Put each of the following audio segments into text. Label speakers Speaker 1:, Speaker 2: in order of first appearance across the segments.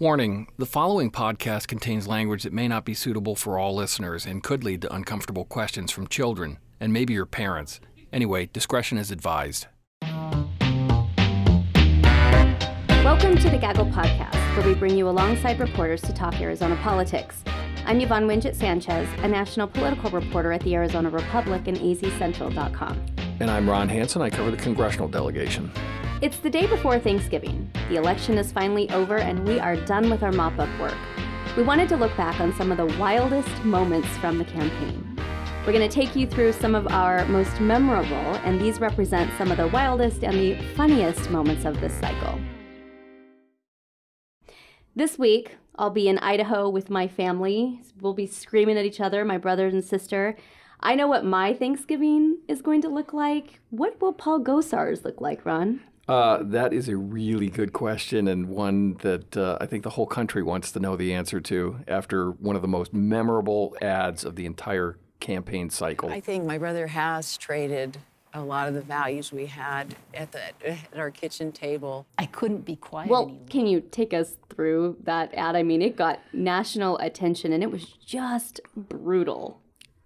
Speaker 1: Warning the following podcast contains language that may not be suitable for all listeners and could lead to uncomfortable questions from children and maybe your parents. Anyway, discretion is advised.
Speaker 2: Welcome to the Gaggle Podcast, where we bring you alongside reporters to talk Arizona politics. I'm Yvonne Wingett Sanchez, a national political reporter at the Arizona Republic and azcentral.com.
Speaker 1: And I'm Ron Hansen. I cover the congressional delegation.
Speaker 2: It's the day before Thanksgiving. The election is finally over, and we are done with our mop up work. We wanted to look back on some of the wildest moments from the campaign. We're going to take you through some of our most memorable, and these represent some of the wildest and the funniest moments of this cycle. This week, I'll be in Idaho with my family. We'll be screaming at each other, my brother and sister. I know what my Thanksgiving is going to look like. What will Paul Gosar's look like, Ron?
Speaker 1: Uh, that is a really good question, and one that uh, I think the whole country wants to know the answer to after one of the most memorable ads of the entire campaign cycle.
Speaker 3: I think my brother has traded a lot of the values we had at the at our kitchen table.
Speaker 4: I couldn't be quiet
Speaker 2: Well,
Speaker 4: any
Speaker 2: can you take us through that ad? I mean, it got national attention and it was just brutal.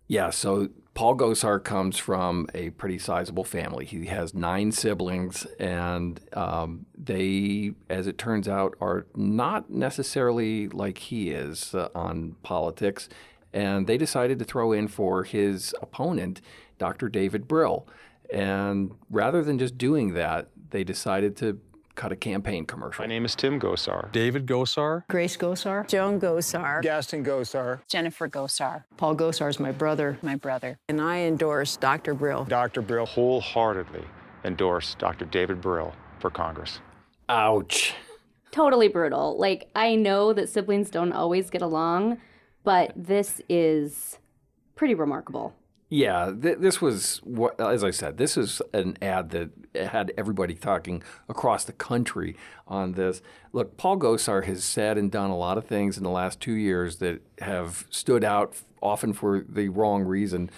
Speaker 1: Yeah, so Paul Gosar comes from a pretty sizable family. He has nine siblings, and um, they, as it turns out, are not necessarily like he is uh, on politics. And they decided to throw in for his opponent, Dr. David Brill. And rather than just doing that, they decided to cut a campaign commercial.
Speaker 5: My name is Tim Gosar.
Speaker 6: David Gosar.
Speaker 4: Grace Gosar.
Speaker 3: Joan Gosar.
Speaker 7: Gaston Gosar.
Speaker 8: Jennifer Gosar,
Speaker 4: Paul Gosar is my brother.
Speaker 8: my brother.
Speaker 3: And I endorse Dr. Brill.
Speaker 7: Dr. Brill.
Speaker 5: Wholeheartedly endorse Dr. David Brill for Congress.
Speaker 1: Ouch.
Speaker 2: Totally brutal. Like, I know that siblings don't always get along, but this is pretty remarkable.
Speaker 1: Yeah, th- this was what, as I said, this is an ad that had everybody talking across the country on this. Look, Paul Gosar has said and done a lot of things in the last two years that have stood out, often for the wrong reason.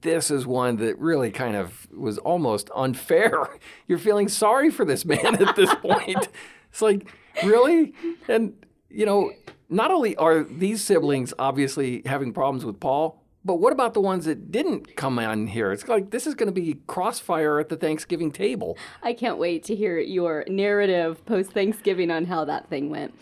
Speaker 1: This is one that really kind of was almost unfair. You're feeling sorry for this man at this point. It's like, really? And, you know, not only are these siblings obviously having problems with Paul, but what about the ones that didn't come on here? It's like this is going to be crossfire at the Thanksgiving table.
Speaker 2: I can't wait to hear your narrative post Thanksgiving on how that thing went.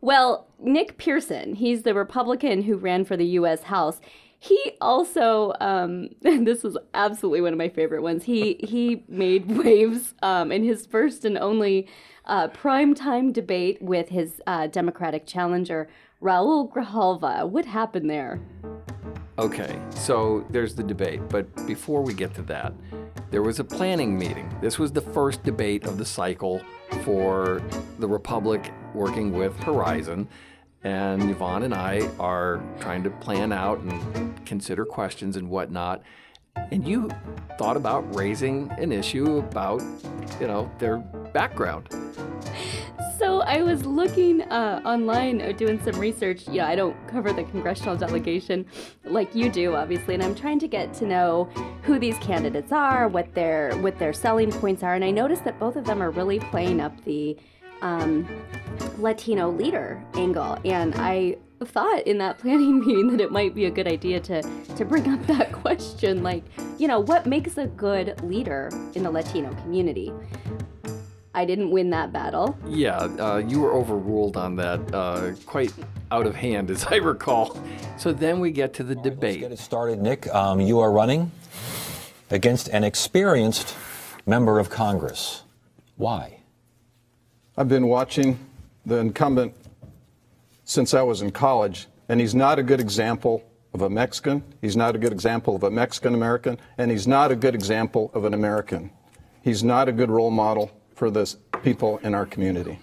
Speaker 2: Well, Nick Pearson, he's the Republican who ran for the U.S. House. He also, um, this was absolutely one of my favorite ones. He he made waves um, in his first and only uh, primetime debate with his uh, Democratic challenger Raul Grijalva. What happened there?
Speaker 1: Okay, so there's the debate, but before we get to that, there was a planning meeting. This was the first debate of the cycle for the Republic working with Horizon. And Yvonne and I are trying to plan out and consider questions and whatnot. And you thought about raising an issue about, you know, their background.
Speaker 2: So I was looking uh, online, doing some research. You know, I don't cover the congressional delegation like you do, obviously, and I'm trying to get to know who these candidates are, what their what their selling points are, and I noticed that both of them are really playing up the um, Latino leader angle, and I thought in that planning meeting that it might be a good idea to to bring up that question, like, you know, what makes a good leader in the Latino community? I didn't win that battle.
Speaker 1: Yeah, uh, you were overruled on that uh, quite out of hand, as I recall. So then we get to the
Speaker 9: Let's
Speaker 1: debate.
Speaker 9: get it started, Nick. Um, you are running against an experienced member of Congress. Why?
Speaker 7: I've been watching the incumbent since I was in college, and he's not a good example of a Mexican. He's not a good example of a Mexican American, and he's not a good example of an American. He's not a good role model for the people in our community.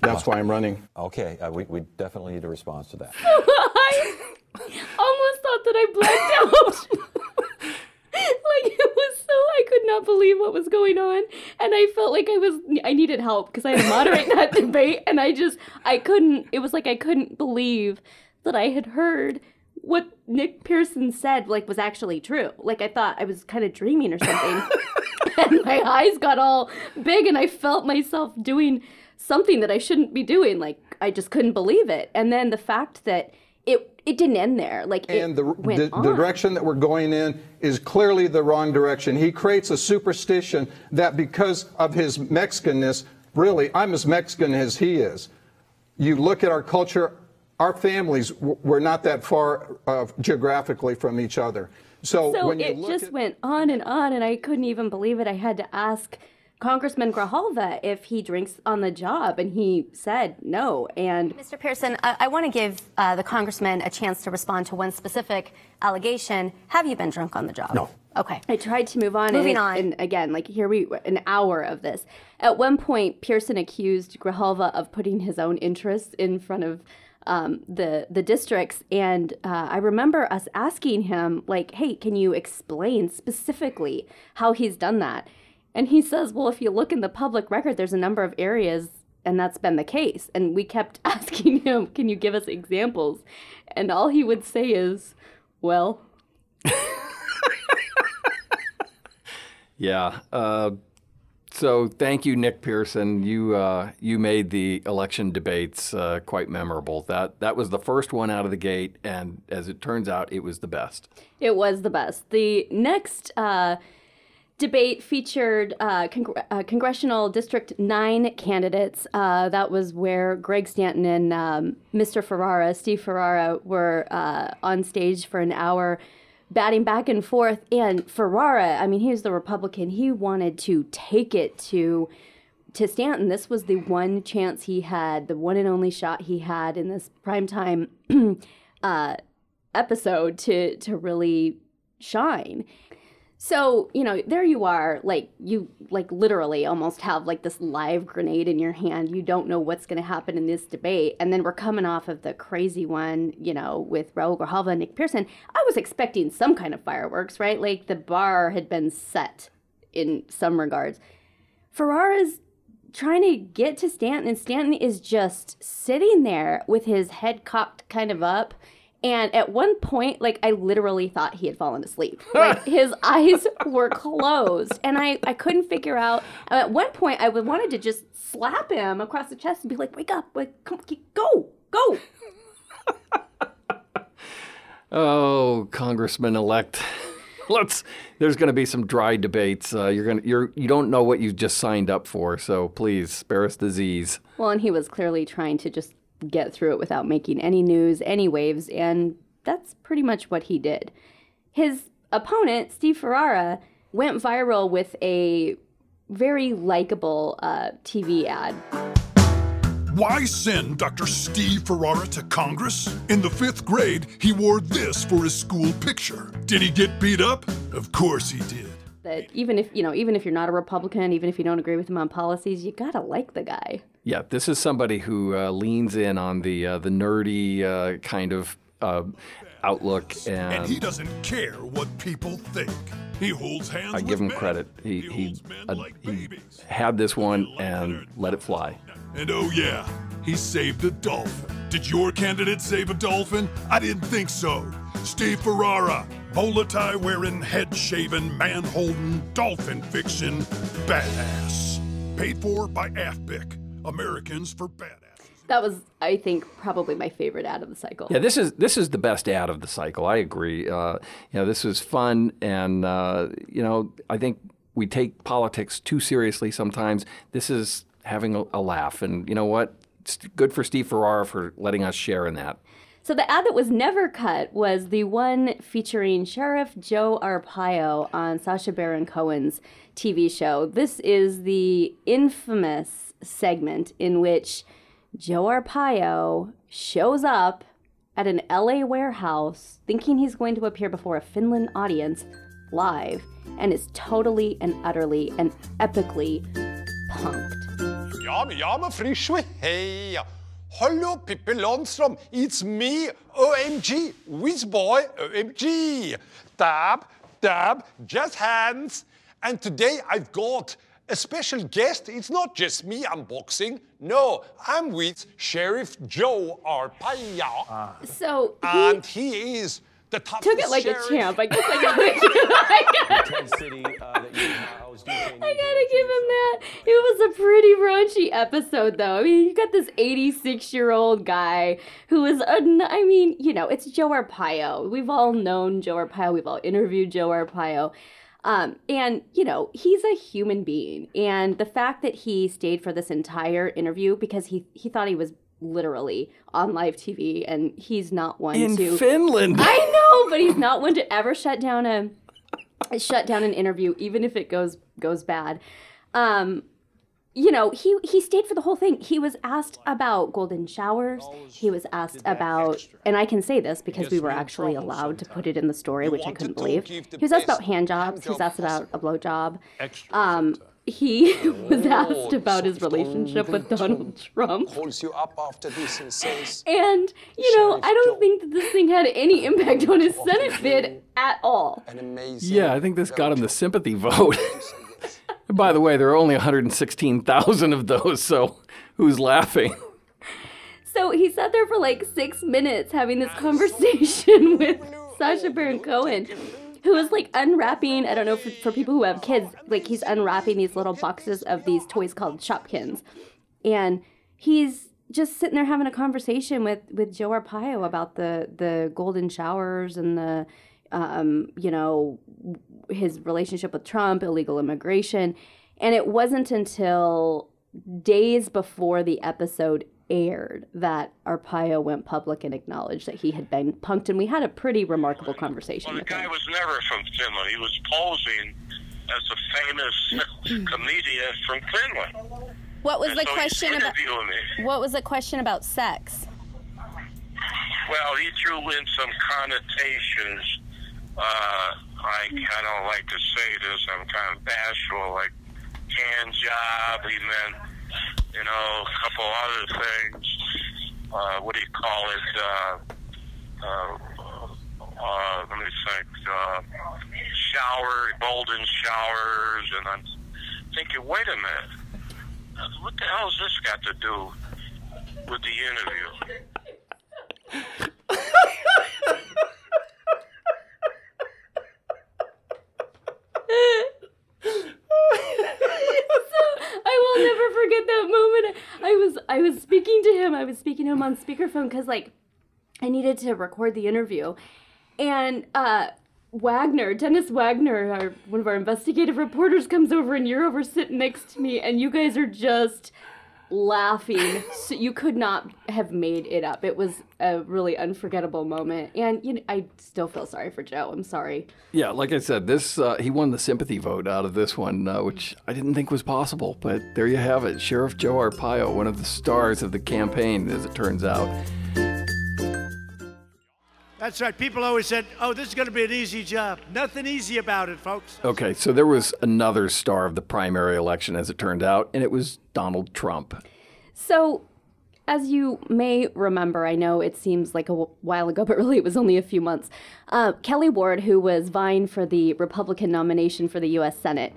Speaker 7: That's why I'm running.
Speaker 9: Okay, uh, we, we definitely need a response to that.
Speaker 2: I almost thought that I blacked out. like it was so I could not believe what was going on, and I felt like I was I needed help because I had to moderate that debate, and I just I couldn't. It was like I couldn't believe that I had heard what Nick Pearson said like was actually true. Like I thought I was kind of dreaming or something. and my eyes got all big and I felt myself doing something that I shouldn't be doing. Like I just couldn't believe it. And then the fact that it it didn't end there. Like it
Speaker 7: And the,
Speaker 2: went
Speaker 7: the, the direction that we're going in is clearly the wrong direction. He creates a superstition that because of his Mexicanness, really, I'm as Mexican as he is. You look at our culture, our families, w- we're not that far uh, geographically from each other. So,
Speaker 2: So
Speaker 7: when
Speaker 2: it just
Speaker 7: at,
Speaker 2: went on and on, and I couldn't even believe it. I had to ask Congressman Grijalva if he drinks on the job, and he said no. And
Speaker 6: Mr. Pearson, I, I want to give uh, the congressman a chance to respond to one specific allegation. Have you been drunk on the job?
Speaker 8: No.
Speaker 6: Okay.
Speaker 2: I tried to move on.
Speaker 6: Moving
Speaker 2: and,
Speaker 6: on.
Speaker 2: And again, like here we an hour of this. At one point, Pearson accused Grijalva of putting his own interests in front of um, the the districts, and uh, I remember us asking him, like, "Hey, can you explain specifically how he's done that?" And he says, "Well, if you look in the public record, there's a number of areas." And that's been the case. And we kept asking him, Can you give us examples? And all he would say is, Well,
Speaker 1: Yeah. Uh, so thank you, Nick Pearson. You uh, you made the election debates uh, quite memorable. That that was the first one out of the gate, and as it turns out, it was the best.
Speaker 2: It was the best. The next uh, debate featured uh, congr- uh, congressional district nine candidates. Uh, that was where Greg Stanton and um, Mr. Ferrara, Steve Ferrara, were on stage for an hour. Batting back and forth, and Ferrara, I mean, he was the Republican. He wanted to take it to to Stanton. This was the one chance he had, the one and only shot he had in this primetime uh, episode to to really shine. So, you know, there you are, like you like literally almost have like this live grenade in your hand. You don't know what's going to happen in this debate. And then we're coming off of the crazy one, you know, with Raul Grijalva and Nick Pearson. I was expecting some kind of fireworks, right? Like the bar had been set in some regards. Ferrara's trying to get to Stanton, and Stanton is just sitting there with his head cocked kind of up. And at one point, like I literally thought he had fallen asleep. Like his eyes were closed, and I I couldn't figure out. At one point, I wanted to just slap him across the chest and be like, "Wake up! Like, come, go, go!"
Speaker 1: Oh, Congressman elect. Let's. There's going to be some dry debates. Uh, you're going to. You're. You don't know what you just signed up for. So please spare us disease.
Speaker 2: Well, and he was clearly trying to just get through it without making any news, any waves, and that's pretty much what he did. His opponent, Steve Ferrara, went viral with a very likable uh, TV ad.
Speaker 10: Why send Dr. Steve Ferrara to Congress? In the fifth grade, he wore this for his school picture. Did he get beat up? Of course he did.
Speaker 2: That even if you know, even if you're not a Republican, even if you don't agree with him on policies, you gotta like the guy.
Speaker 1: Yeah, this is somebody who uh, leans in on the uh, the nerdy uh, kind of uh, outlook,
Speaker 10: And
Speaker 1: and
Speaker 10: he doesn't care what people think. He holds hands
Speaker 1: I give him
Speaker 10: men.
Speaker 1: credit. He he,
Speaker 10: holds men
Speaker 1: uh,
Speaker 10: like
Speaker 1: he had this one and let it fly.
Speaker 10: And oh yeah, he saved a dolphin. Did your candidate save a dolphin? I didn't think so. Steve Ferrara, bowler tie wearing, head shaven, man holding, dolphin fiction, badass. Paid for by AFBIC, Americans for Badasses.
Speaker 2: That was, I think, probably my favorite ad of the cycle.
Speaker 1: Yeah, this is this is the best ad of the cycle. I agree. Uh, you know, this was fun, and uh, you know, I think we take politics too seriously sometimes. This is having a, a laugh, and you know what? It's good for Steve Ferrara for letting us share in that.
Speaker 2: So the ad that was never cut was the one featuring Sheriff Joe Arpaio on Sacha Baron Cohen's TV show. This is the infamous segment in which Joe Arpaio shows up at an LA warehouse thinking he's going to appear before a Finland audience live and is totally and utterly and epically punked.
Speaker 11: Men ja, men hey. Hello, Pippi Lundstrom. It's me, OMG. Whiz boy, OMG. Dab, dab, just hands. And today I've got a special guest. It's not just me unboxing. No, I'm with Sheriff Joe Arpaio.
Speaker 2: So he,
Speaker 11: And he is the toughest
Speaker 2: Took it like
Speaker 11: sheriff.
Speaker 2: a champ. I guess I gotta give, I gotta,
Speaker 9: Ted uh, that you housed
Speaker 2: I gotta give him that. It was a pretty raunchy episode, though. I mean, you got this 86 year old guy who is. I mean, you know, it's Joe Arpaio. We've all known Joe Arpaio. We've all interviewed Joe Arpaio. Um, and, you know, he's a human being. And the fact that he stayed for this entire interview because he, he thought he was literally on live TV and he's not one
Speaker 1: In
Speaker 2: to.
Speaker 1: Finland.
Speaker 2: I know, but he's not one to ever shut down a shut down an interview, even if it goes goes bad. Um, you know, he he stayed for the whole thing. He was asked about golden showers. He was asked about, and I can say this because we were actually allowed to put it in the story, which I couldn't believe. He was asked about hand jobs. He was asked about a blow job. Um, he was asked about his relationship with Donald Trump.
Speaker 8: Calls you up after this and says,
Speaker 2: And, you know, I don't think that this thing had any impact on his Senate bid at all.
Speaker 1: Yeah, I think this got him the sympathy vote. By the way, there are only 116,000 of those, so who's laughing?
Speaker 2: So he sat there for like six minutes having this conversation with Sacha Baron Cohen, who was like unwrapping. I don't know for, for people who have kids, like he's unwrapping these little boxes of these toys called Shopkins, and he's just sitting there having a conversation with with Joe Arpaio about the the golden showers and the um, you know his relationship with Trump, illegal immigration, and it wasn't until days before the episode aired that Arpaio went public and acknowledged that he had been punked, and we had a pretty remarkable conversation
Speaker 12: Well, the
Speaker 2: with him.
Speaker 12: guy was never from Finland. He was posing as a famous comedian from Finland.
Speaker 6: What was
Speaker 12: And
Speaker 6: the
Speaker 12: so
Speaker 6: question about?
Speaker 12: interviewing me.
Speaker 6: What was the question about sex?
Speaker 12: Well, he threw in some connotations. Uh, I kind of like to say this. I'm kind of bashful, like hand job. He meant, you know, a couple other things. Uh, what do you call it? Uh, uh, uh, let me think. Uh, shower, golden showers, and I'm thinking, wait a minute. What the hell has this got to do with the interview?
Speaker 2: I will never forget that moment. I was I was speaking to him. I was speaking to him on speakerphone because like I needed to record the interview, and uh, Wagner, Dennis Wagner, our, one of our investigative reporters, comes over, and you're over sitting next to me, and you guys are just laughing. so you could not have made it up. It was a really unforgettable moment, and you know, I still feel sorry for Joe. I'm sorry.
Speaker 1: Yeah, like I said, this uh, he won the sympathy vote out of this one, uh, which I didn't think was possible. But there you have it, Sheriff Joe Arpaio, one of the stars of the campaign, as it turns out.
Speaker 13: That's right. People always said, oh, this is going to be an easy job. Nothing easy about it, folks.
Speaker 1: Okay, so there was another star of the primary election, as it turned out, and it was Donald Trump.
Speaker 2: So, as you may remember, I know it seems like a while ago, but really it was only a few months. Uh, Kelly Ward, who was vying for the Republican nomination for the U.S. Senate,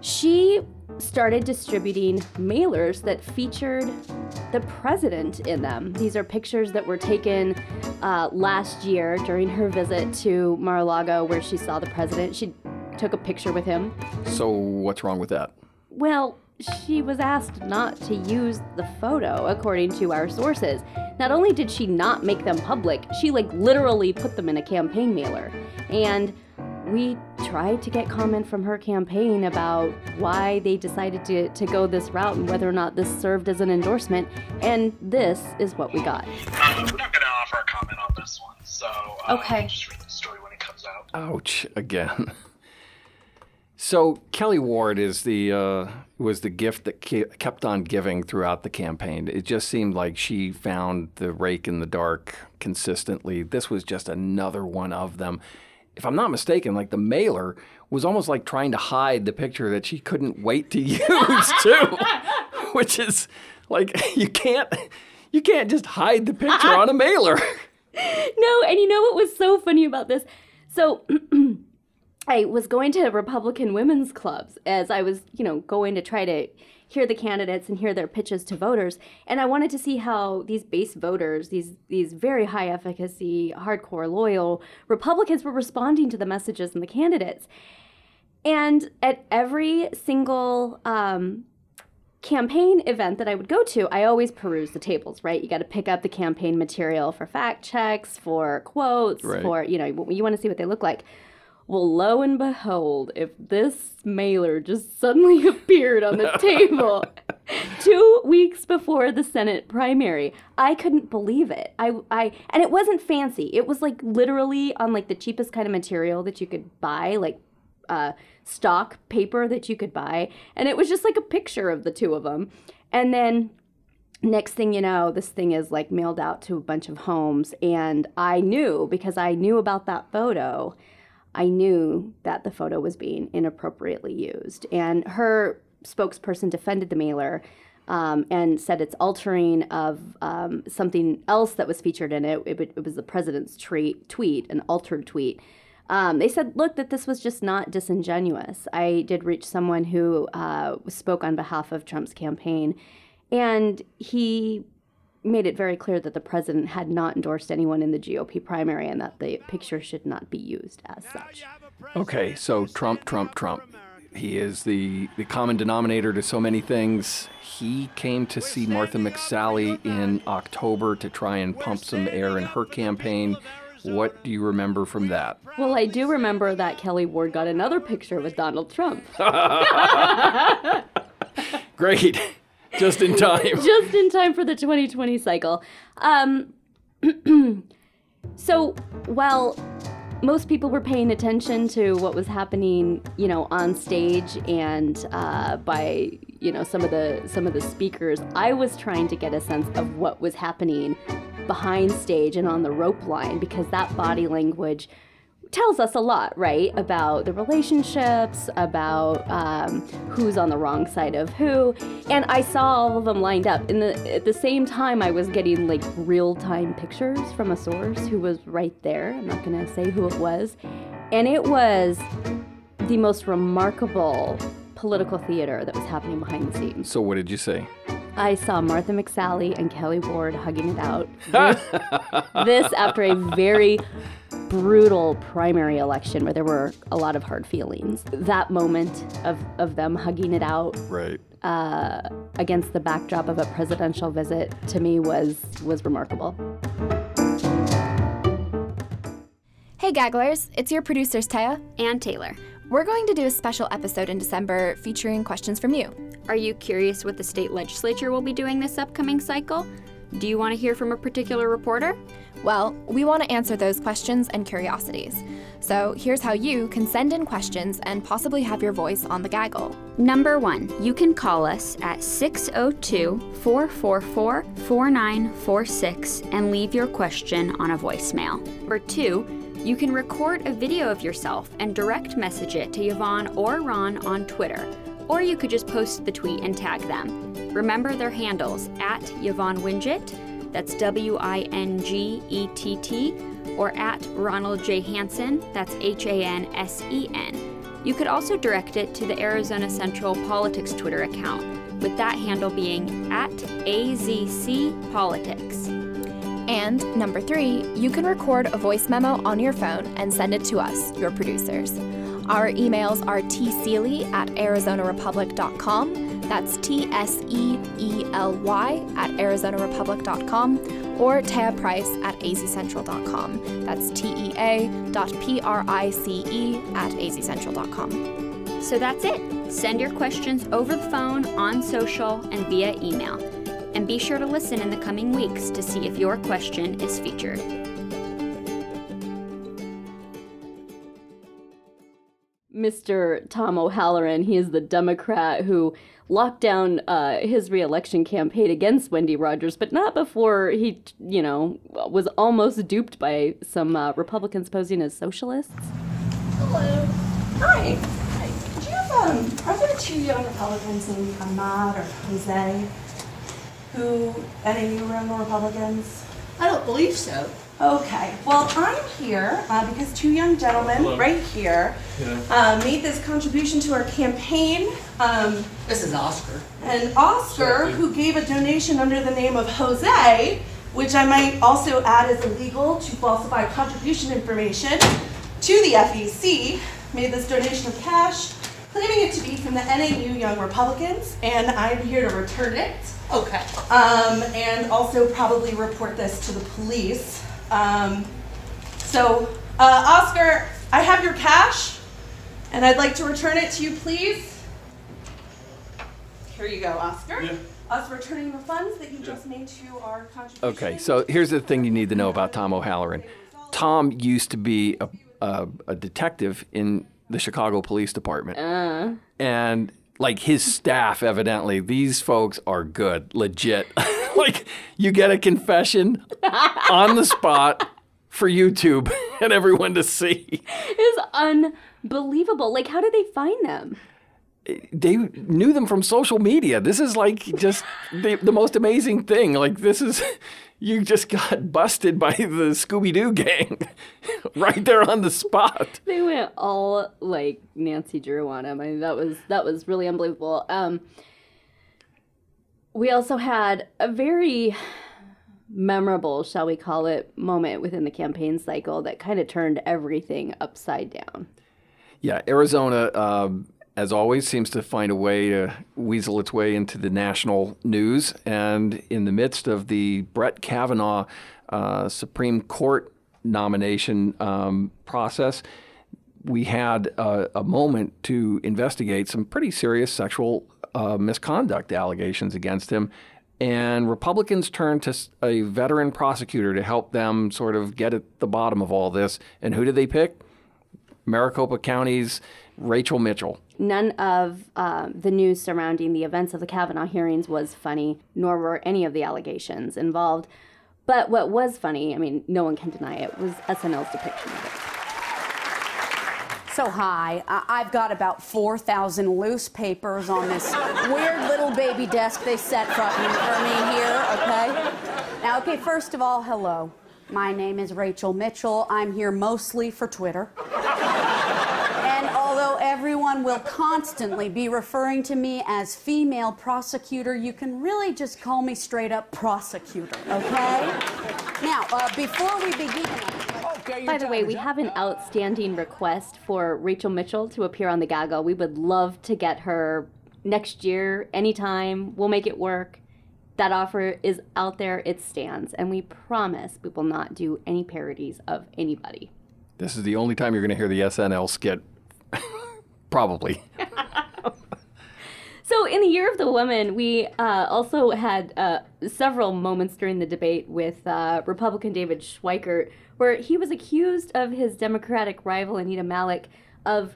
Speaker 2: she started distributing mailers that featured the president in them. These are pictures that were taken uh, last year during her visit to Mar-a-Lago, where she saw the president. She took a picture with him.
Speaker 1: So what's wrong with that?
Speaker 2: Well, she was asked not to use the photo, according to our sources. Not only did she not make them public, she like literally put them in a campaign mailer. And we tried to get comment from her campaign about why they decided to, to go this route and whether or not this served as an endorsement. And this is what we got.
Speaker 14: Um, we're not going to offer a comment on this one, so uh,
Speaker 2: Okay.
Speaker 14: just read the story when it comes out.
Speaker 1: Ouch! Again. So Kelly Ward is the uh, was the gift that ke- kept on giving throughout the campaign. It just seemed like she found the rake in the dark consistently. This was just another one of them. If I'm not mistaken, like the mailer was almost like trying to hide the picture that she couldn't wait to use too, which is like you can't you can't just hide the picture on a mailer.
Speaker 2: no, and you know what was so funny about this? So I was going to Republican women's clubs as I was, you know, going to try to hear the candidates and hear their pitches to voters. And I wanted to see how these base voters, these these very high efficacy, hardcore, loyal Republicans were responding to the messages and the candidates. And at every single um, campaign event that I would go to, I always peruse the tables, right? You got to pick up the campaign material for fact checks, for quotes,
Speaker 1: Right.
Speaker 2: for, you know, you want to see what they look like. Well, lo and behold, if this mailer just suddenly appeared on the table two weeks before the Senate primary, I couldn't believe it. I, I, and it wasn't fancy. It was like literally on like the cheapest kind of material that you could buy, like uh, stock paper that you could buy, and it was just like a picture of the two of them. And then next thing you know, this thing is like mailed out to a bunch of homes, and I knew because I knew about that photo. I knew that the photo was being inappropriately used, and her spokesperson defended the mailer. Um, and said it's altering of um, something else that was featured in it. It, it was the president's tweet, tweet, an altered tweet. Um, they said, look, that this was just not disingenuous. I did reach someone who uh, spoke on behalf of Trump's campaign, and he made it very clear that the president had not endorsed anyone in the GOP primary and that the picture should not be used as such.
Speaker 1: Okay, so Trump, Trump, Trump. He is the, the common denominator to so many things. He came to see Martha McSally in October to try and pump some air in her campaign. What do you remember from that?
Speaker 2: Well, I do remember that Kelly Ward got another picture with Donald Trump.
Speaker 1: Great. Just in time.
Speaker 2: just in time for the 2020 cycle. Um, so, while most people were paying attention to what was happening, you know, on stage and uh, by you know some of the some of the speakers, I was trying to get a sense of what was happening behind stage and on the rope line because that body language tells us a lot, right? About the relationships, about um, who's on the wrong side of who. And I saw all of them lined up. And the, at the same time, I was getting like real time pictures from a source who was right there. I'm not going to say who it was. And it was the most remarkable political theater that was happening behind the scenes.
Speaker 1: So, what did you say?
Speaker 2: I saw Martha McSally and Kelly Ward hugging it out. This, this after a very brutal primary election where there were a lot of hard feelings. That moment of, of them hugging it out
Speaker 1: Right.
Speaker 2: uh, against the backdrop of a presidential visit to me was was remarkable.
Speaker 15: Hey Gagglers, it's your producers Téa
Speaker 16: and Taylor.
Speaker 15: We're going to do a special episode in December featuring questions from you.
Speaker 16: Are you curious what the state legislature will be doing this upcoming cycle? Do you want to hear from a particular reporter?
Speaker 15: Well, we want to answer those questions and curiosities. So here's how you can send in questions and possibly have your voice on the gaggle.
Speaker 16: Number one, you can call us at 602 444 4946 and leave your question on a voicemail. Number two, you can record a video of yourself and direct message it to Yvonne or Ron on Twitter. Or you could just post the tweet and tag them. Remember their handles at Yvonne Wingett, that's W I N G E T T, or at Ronald J. Hansen, that's H A N S E N. You could also direct it to the Arizona Central Politics Twitter account, with that handle being at AZC Politics.
Speaker 15: And number three, you can record a voice memo on your phone and send it to us, your producers. Our emails are tseely at arizonarepublic.com. That's T S E E L Y at arizonarepublic.com or Téa Price at azcentral.com. That's T E A dot P R I C E at azcentral.com.
Speaker 16: So that's it. Send your questions over the phone, on social, and via email. And be sure to listen in the coming weeks to see if your question is featured.
Speaker 2: Mr. Tom O'Halloran, he is the Democrat who locked down uh, his reelection campaign against Wendy Rogers, but not before he, you know, was almost duped by some uh, Republicans posing as socialists.
Speaker 17: Hello. Hi. Hi. Do you have, um, are there two young Republicans named Ahmad or Jose who, any of you remember Republicans?
Speaker 18: I don't believe so.
Speaker 17: Okay, well, I'm here uh, because two young gentlemen
Speaker 18: Hello.
Speaker 17: right here
Speaker 18: Yeah.
Speaker 17: uh, made this contribution to our campaign. Um,
Speaker 18: This is Oscar.
Speaker 17: and Oscar, who gave a donation under the name of Jose, which I might also add is illegal to falsify contribution information to the FEC, made this donation of cash, claiming it to be from the NAU Young Republicans, and I'm here to return it.
Speaker 18: Okay.
Speaker 17: Um, and also probably report this to the police. Um, so, uh, Oscar, I have your cash, and I'd like to return it to you, please. Here you go, Oscar. Yeah. Us returning the funds that you just made to our contribution.
Speaker 1: Okay, so here's the thing you need to know about Tom O'Halloran. Tom used to be a, a, a detective in the Chicago Police Department.
Speaker 2: Uh.
Speaker 1: And like his staff, evidently, these folks are good, legit. like you get a confession on the spot for YouTube and everyone to see.
Speaker 2: It's unbelievable. Like, how did they find them?
Speaker 1: They knew them from social media. This is like just the, the most amazing thing. Like this is you just got busted by the Scooby Doo gang right there on the spot.
Speaker 2: They went all like Nancy Drew on him. I mean, that was that was really unbelievable. Um, we also had a very memorable, shall we call it, moment within the campaign cycle that kind of turned everything upside down.
Speaker 1: Yeah, Arizona, um, as always, seems to find a way to weasel its way into the national news. And in the midst of the Brett Kavanaugh uh, Supreme Court nomination um, process, we had a, a moment to investigate some pretty serious sexual uh, misconduct allegations against him. And Republicans turned to a veteran prosecutor to help them sort of get at the bottom of all this. And who did they pick? Maricopa County's Rachel Mitchell.
Speaker 2: None of uh, the news surrounding the events of the Kavanaugh hearings was funny, nor were any of the allegations involved. But what was funny, I mean, no one can deny it, was SNL's depiction of it.
Speaker 19: So hi, I- I've got about 4,000 loose papers on this weird little baby desk they set for me here, okay? Now, okay, first of all, hello. My name is Rachel Mitchell. I'm here mostly for Twitter. And although everyone will constantly be referring to me as female prosecutor, you can really just call me straight up prosecutor, okay? Now, uh, before we begin,
Speaker 2: By the way, we have an outstanding request for Rachel Mitchell to appear on the Gaggle. We would love to get her next year, anytime. We'll make it work. That offer is out there, it stands, and we promise we will not do any parodies of anybody.
Speaker 1: This is the only time you're going to hear the SNL skit. Probably.
Speaker 2: So, in the Year of the Woman, we uh, also had uh, several moments during the debate with uh, Republican David Schweikert where he was accused of his Democratic rival, Anita Malik, of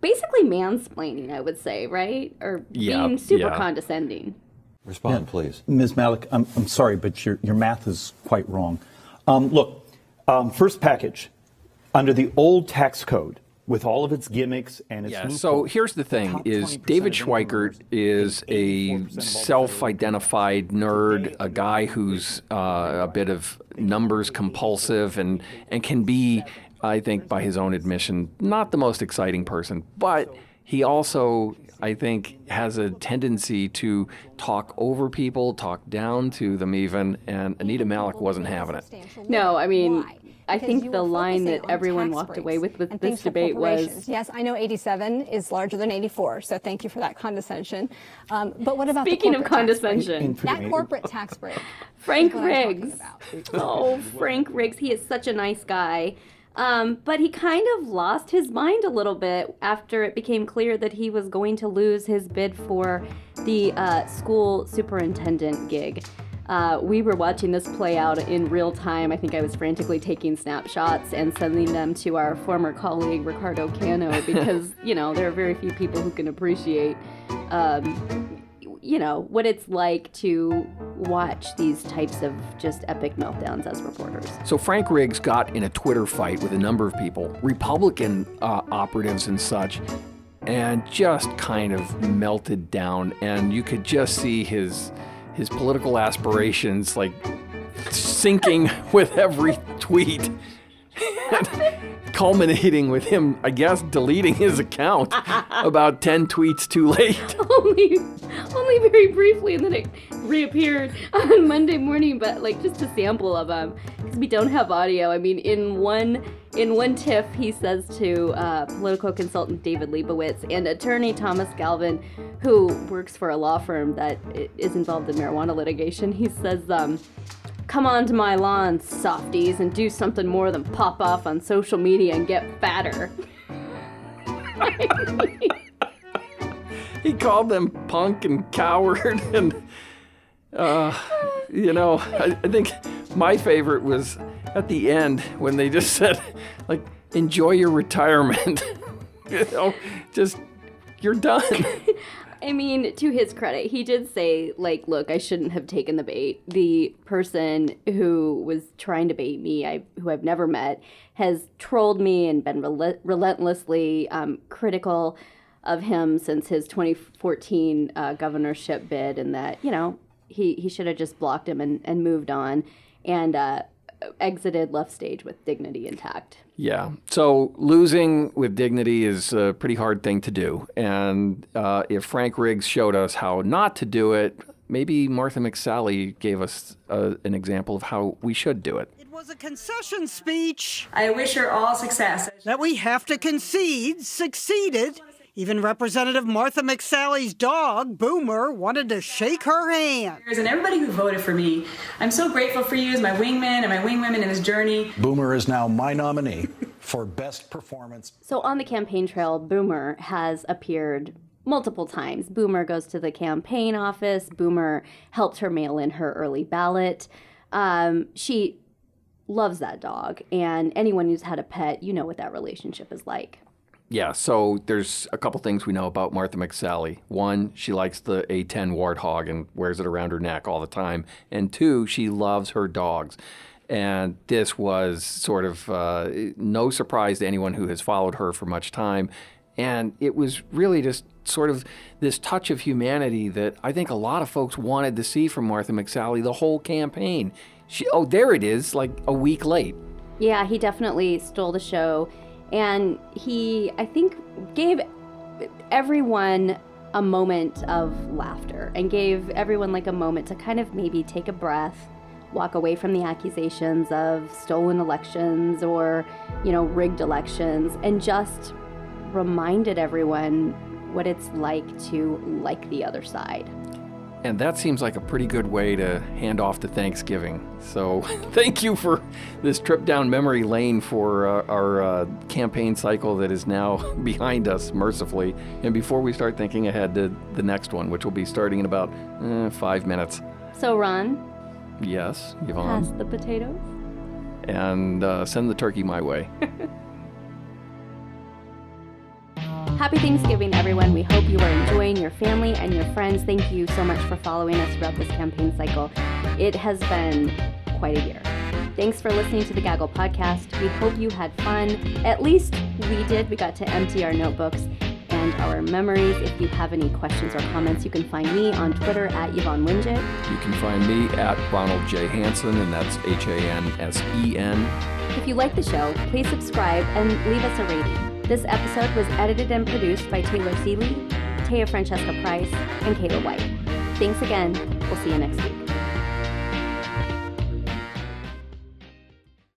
Speaker 2: basically mansplaining, I would say, right? Or
Speaker 20: Yeah,
Speaker 2: being super
Speaker 20: yeah.
Speaker 2: condescending.
Speaker 9: Respond, please.
Speaker 20: Ms. Malik, I'm, I'm sorry, but your, your math is quite wrong. Um, look, um, first package, under the old tax code, with all of its gimmicks and its
Speaker 1: Yeah,
Speaker 20: loopholes,
Speaker 1: so here's the thing is David Schweikert is a self-identified nerd, a guy who's uh, a bit of numbers compulsive and and can be I think by his own admission not the most exciting person, but he also I think has a tendency to talk over people, talk down to them even, and Anita Malik wasn't having it.
Speaker 2: No, I mean, I think the line that everyone walked away with with this debate was.
Speaker 21: Yes, I know 87 is larger than 84, so thank you for that condescension. Um, but what about the
Speaker 2: Speaking of
Speaker 21: corporate tax break?
Speaker 2: condescension.
Speaker 21: That corporate tax break.
Speaker 2: Frank
Speaker 21: is what I'm talking
Speaker 2: Riggs. Oh, Frank Riggs. He is such a nice guy. Um, but he kind of lost his mind a little bit after it became clear that he was going to lose his bid for the uh, school superintendent gig. Uh, we were watching this play out in real time. I think I was frantically taking snapshots and sending them to our former colleague Ricardo Cano because you know there are very few people who can appreciate um, you know what it's like to watch these types of just epic meltdowns as reporters.
Speaker 1: So Frank Riggs got in a Twitter fight with a number of people, Republican uh, operatives and such, and just kind of melted down. And you could just see his his political aspirations like sinking with every tweet. culminating with him, I guess, deleting his account about 10 tweets too late.
Speaker 2: only, only very briefly, and then it reappeared on Monday morning. But like just a sample of them, because we don't have audio. I mean, in one in one tiff, he says to uh, political consultant David Leibowitz and attorney Thomas Galvin, who works for a law firm that is involved in marijuana litigation. He says. Um, Come onto my lawn, softies, and do something more than pop off on social media and get fatter.
Speaker 1: he called them punk and coward and uh, you know I, I, think my favorite was at the end when they just said like enjoy your retirement you know just you're done
Speaker 2: I mean, to his credit, he did say, like, look, I shouldn't have taken the bait. The person who was trying to bait me, I, who I've never met, has trolled me and been rel- relentlessly um, critical of him since his 2014 uh, governorship bid, and that, you know, he, he should have just blocked him and, and moved on and uh, exited left stage with dignity intact.
Speaker 1: Yeah. So losing with dignity is a pretty hard thing to do. And uh, if Frank Riggs showed us how not to do it, maybe Martha McSally gave us uh, an example of how we should do it.
Speaker 18: It was a concession speech.
Speaker 22: I wish her all success.
Speaker 18: That we have to concede succeeded. Even Representative Martha McSally's dog, Boomer, wanted to shake her hand.
Speaker 22: And everybody who voted for me, I'm so grateful for you as my wingman and my wingwomen in this journey.
Speaker 23: Boomer is now my nominee for best performance.
Speaker 2: So on the campaign trail, Boomer has appeared multiple times. Boomer goes to the campaign office. Boomer helped her mail in her early ballot. Um, she loves that dog, and anyone who's had a pet, you know what that relationship is like.
Speaker 1: Yeah, so there's a couple things we know about Martha McSally. One, she likes the A10 warthog and wears it around her neck all the time. And two, she loves her dogs. And this was sort of uh, no surprise to anyone who has followed her for much time. And it was really just sort of this touch of humanity that I think a lot of folks wanted to see from Martha McSally the whole campaign. She, oh, there it is, like a week late.
Speaker 2: Yeah, he definitely stole the show and he, I think, gave everyone a moment of laughter and gave everyone like a moment to kind of maybe take a breath, walk away from the accusations of stolen elections or, you know, rigged elections, and just reminded everyone what it's like to like the other side.
Speaker 1: And that seems like a pretty good way to hand off to Thanksgiving. So thank you for this trip down memory lane for uh, our uh, campaign cycle that is now behind us, mercifully. And before we start thinking ahead to the next one, which will be starting in about eh, five minutes.
Speaker 2: So, Ron?
Speaker 1: Yes, Yvonne?
Speaker 2: Pass the potatoes?
Speaker 1: And uh, send the turkey my way.
Speaker 2: Happy Thanksgiving, everyone. We hope you are enjoying your family and your friends. Thank you so much for following us throughout this campaign cycle. It has been quite a year. Thanks for listening to the Gaggle podcast. We hope you had fun. At least we did. We got to empty our notebooks and our memories. If you have any questions or comments, you can find me on Twitter at Yvonne Wingett.
Speaker 1: You can find me at Ronald J. Hansen, and that's H A N S E N.
Speaker 2: If you like the show, please subscribe and leave us a rating. This episode was edited and produced by Taylor Seely, Téa Francesca Price, and Kaila White. Thanks again. We'll see you next week.